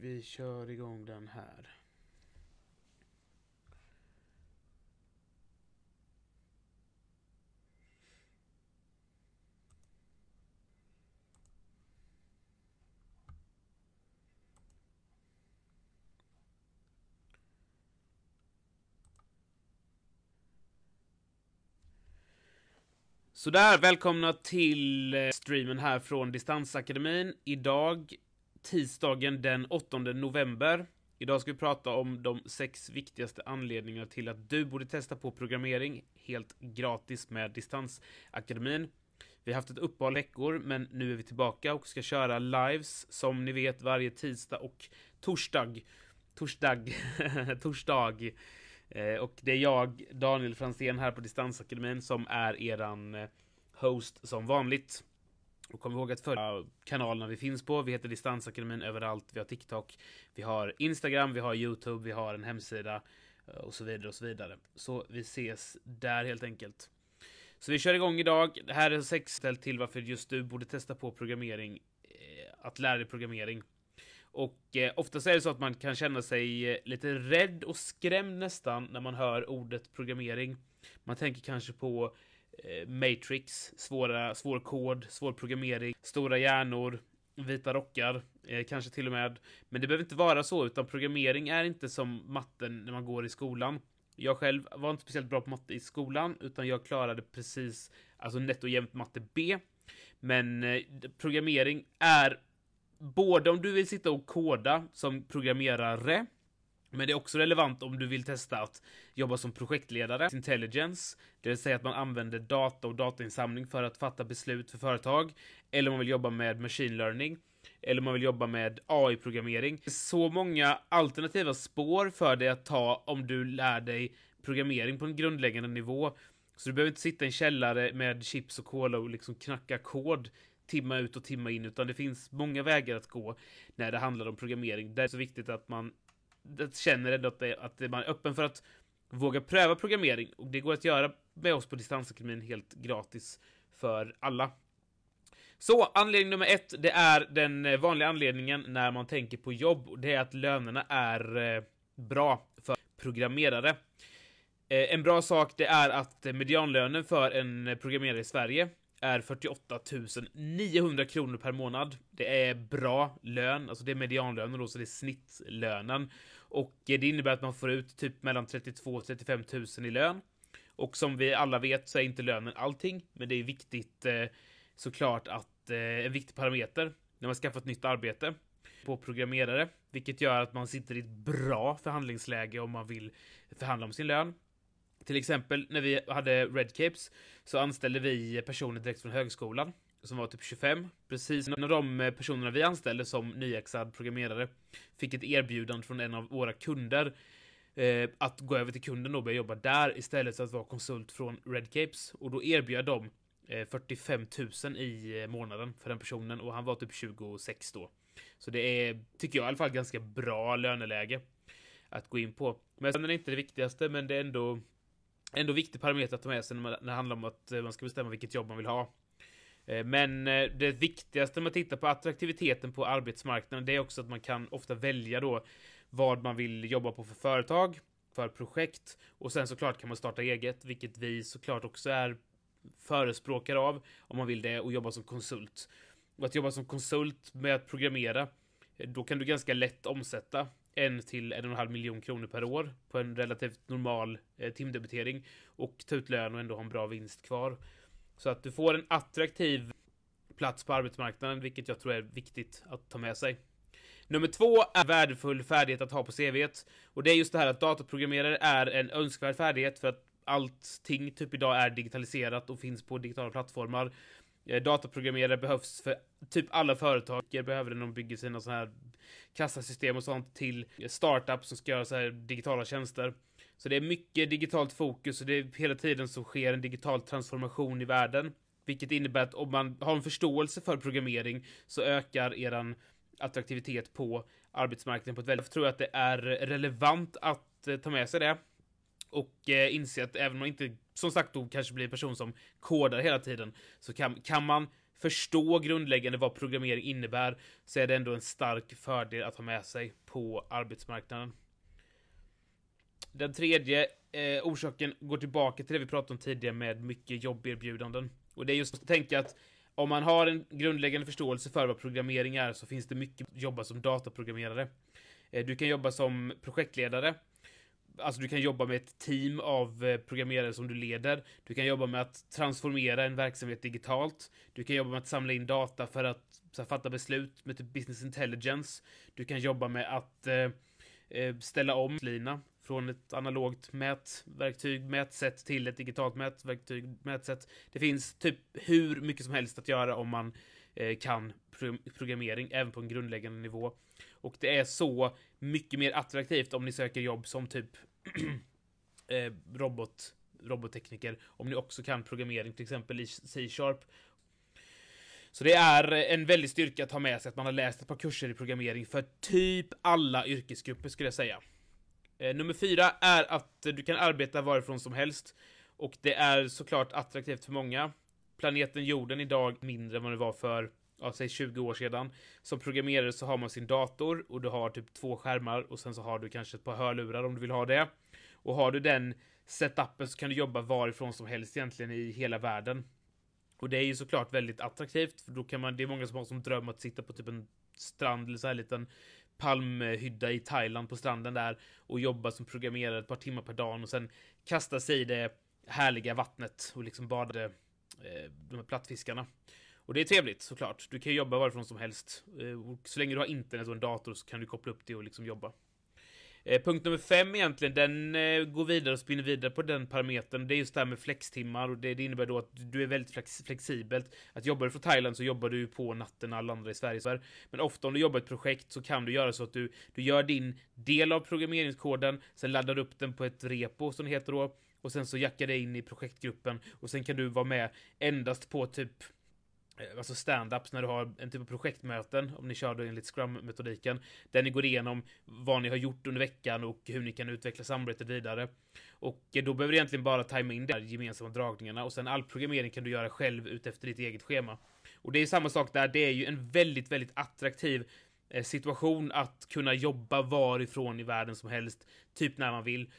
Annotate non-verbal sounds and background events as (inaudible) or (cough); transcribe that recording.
vi kör igång den här. Sådär, välkomna till eh, streamen här från Distansakademin. Idag, tisdagen den 8 november. Idag ska vi prata om de sex viktigaste anledningarna till att du borde testa på programmering helt gratis med Distansakademin. Vi har haft ett uppehåll veckor, men nu är vi tillbaka och ska köra lives som ni vet varje tisdag och torsdag. Torsdag. (laughs) torsdag. Eh, och det är jag, Daniel Fransén, här på Distansakademin som är eran eh, host som vanligt. Och kom ihåg att följa kanalerna vi finns på. Vi heter Distansakademin överallt. Vi har TikTok, vi har Instagram, vi har YouTube, vi har en hemsida eh, och så vidare och så vidare. Så vi ses där helt enkelt. Så vi kör igång idag. Det här är sex ställ till varför just du borde testa på programmering, att lära dig programmering. Och eh, oftast är det så att man kan känna sig eh, lite rädd och skrämd nästan när man hör ordet programmering. Man tänker kanske på eh, Eh, Matrix, svåra, svår kod, svår programmering, stora hjärnor, vita rockar, eh, kanske till och med. Men det behöver inte vara så, utan programmering är inte som matten när man går i skolan. Jag själv var inte speciellt bra på matte i skolan, utan jag klarade precis, alltså nätt och jämnt matte B. Men eh, programmering är både om du vill sitta och koda som programmerare, men det är också relevant om du vill testa att jobba som projektledare. Intelligence, det vill säga att man använder data och datainsamling för att fatta beslut för företag. Eller om man vill jobba med machine learning. Eller om man vill jobba med AI-programmering. Så många alternativa spår för dig att ta om du lär dig programmering på en grundläggande nivå. Så du behöver inte sitta i en källare med chips och cola och liksom knacka kod timma ut och timma in, utan det finns många vägar att gå när det handlar om programmering. Det är så viktigt att man känner ändå att, det, att man är öppen för att våga pröva programmering. Och det går att göra med oss på Distansakademin helt gratis för alla. Så anledning nummer ett, det är den vanliga anledningen när man tänker på jobb. Och det är att lönerna är eh, bra för programmerare. Eh, en bra sak det är att medianlönen för en programmerare i Sverige är 48 900 kronor per månad. Det är bra lön, alltså det är medianlönen då, så det är snittlönen. Och det innebär att man får ut typ mellan 32 och 35 000 i lön. Och som vi alla vet så är inte lönen allting, men det är viktigt eh, såklart att eh, en viktig parameter när man skaffar ett nytt arbete på programmerare, vilket gör att man sitter i ett bra förhandlingsläge om man vill förhandla om sin lön. Till exempel när vi hade Redcapes så anställde vi personer direkt från högskolan som var typ 25. Precis när de personerna vi anställde som nyexad programmerare fick ett erbjudande från en av våra kunder eh, att gå över till kunden och börja jobba där istället för att vara konsult från Redcapes. Och då erbjöd de eh, 45 000 i eh, månaden för den personen och han var typ 26 då. Så det är, tycker jag i alla fall, ganska bra löneläge att gå in på. Men sen är det inte det viktigaste, men det är ändå ändå viktig parameter att ta med sig när, det handlar om att eh, man ska bestämma vilket jobb man vill ha. Eh, men eh, det viktigaste när man tittar på attraktiviteten på arbetsmarknaden, det är också att man kan ofta välja då vad man vill jobba på för företag, för projekt och sen såklart kan man starta eget, vilket vi såklart också är förespråkare av om man vill det och jobba som konsult. Och att jobba som konsult med att programmera, då kan du ganska lätt omsätta en till en och en halv miljon kronor per år på en relativt normal eh, timdebitering och ta ut lön och ändå ha en bra vinst kvar. Så att du får en attraktiv plats på arbetsmarknaden, vilket jag tror är viktigt att ta med sig. Nummer två är värdefull färdighet att ha på CVt. Och det är just det här att dataprogrammerare är en önskvärd färdighet för att allting typ idag är digitaliserat och finns på digitala plattformar. Eh, dataprogrammerare behövs för typ alla företag. behöver det när de bygger sina sådana här kassasystem och sånt till startups som ska göra så här digitala tjänster. Så det är mycket digitalt fokus och det är hela tiden så sker en digital transformation i världen. Vilket innebär att om man har en förståelse för programmering så ökar eran attraktivitet på arbetsmarknaden på ett väldigt... Jag tror att det är relevant att eh, ta med sig det. Och eh, inse att även om man inte, som sagt, då kanske blir en person som kodar hela tiden, så kan, kan man förstå grundläggande vad programmering innebär så är det ändå en stark fördel att ha med sig på arbetsmarknaden. Den tredje eh, orsaken går tillbaka till det vi pratade om tidigare med mycket jobberbjudanden. Och det är just att tänka att om man har en grundläggande förståelse för vad programmering är så finns det mycket att jobba som dataprogrammerare. Eh, du kan jobba som projektledare. Alltså du kan jobba med ett team av eh, programmerare som du leder. Du kan jobba med att transformera en verksamhet digitalt. Du kan jobba med att samla in data för att här, fatta beslut med typ business intelligence. Du kan jobba med att eh, eh ställa om lina från ett analogt mätverktyg, mätsätt till ett digitalt mätverktyg, mätsätt. Det finns typ hur mycket som helst att göra om man eh, kan pro programmering, även på en grundläggande nivå. Och det är så mycket mer attraktivt om ni söker jobb som typ (clears throat) eh, robot, robottekniker, om ni också kan programmering, till exempel i C-sharp. Så det är eh, en väldig styrka att ha med sig att man har läst ett par kurser i programmering för typ alla yrkesgrupper skulle jag säga. Eh, nummer fyra är att du kan arbeta varifrån som helst. Och det är såklart attraktivt för många. Planeten jorden idag mindre än vad det var för, ja, säg 20 år sedan. Som programmerare så har man sin dator och du har typ två skärmar och sen så har du kanske ett par hörlurar om du vill ha det. Och har du den setupen så kan du jobba varifrån som helst egentligen i hela världen. Och det är ju såklart väldigt attraktivt, för då kan man, det är många som har som dröm att sitta på typ en strand eller så här liten palmhydda i Thailand på stranden där och jobba som programmerare ett par timmar per dag och sen kasta sig i det härliga vattnet och liksom bada eh, de här plattfiskarna. Och det är trevligt såklart. Du kan jobba varifrån som helst. Eh, och så länge du har internet och en dator så kan du koppla upp det och liksom jobba. Eh, punkt nummer fem egentligen, den eh, går vidare och spinner vidare på den parametern. Det är just det här med flextimmar och det, det innebär då att du är väldigt flex, flexibelt. Att jobbar du från Thailand så jobbar du på natten alla andra i Sverige. Men ofta om du jobbar ett projekt så kan du göra så att du, du gör din del av programmeringskoden, sen laddar du upp den på ett repo som det heter då, och sen så jackar det in i projektgruppen och sen kan du vara med endast på typ Eh, alltså stand-ups när du har en typ av projektmöten, om ni kör då enligt Scrum-metodiken, där ni går igenom vad ni har gjort under veckan och hur ni kan utveckla samarbetet vidare. Och eh, då behöver du egentligen bara tajma in de här gemensamma dragningarna och sen all programmering kan du göra själv utefter ditt eget schema. Och det är samma sak där, det är ju en väldigt, väldigt attraktiv eh, situation att kunna jobba varifrån i världen som helst, typ när man vill.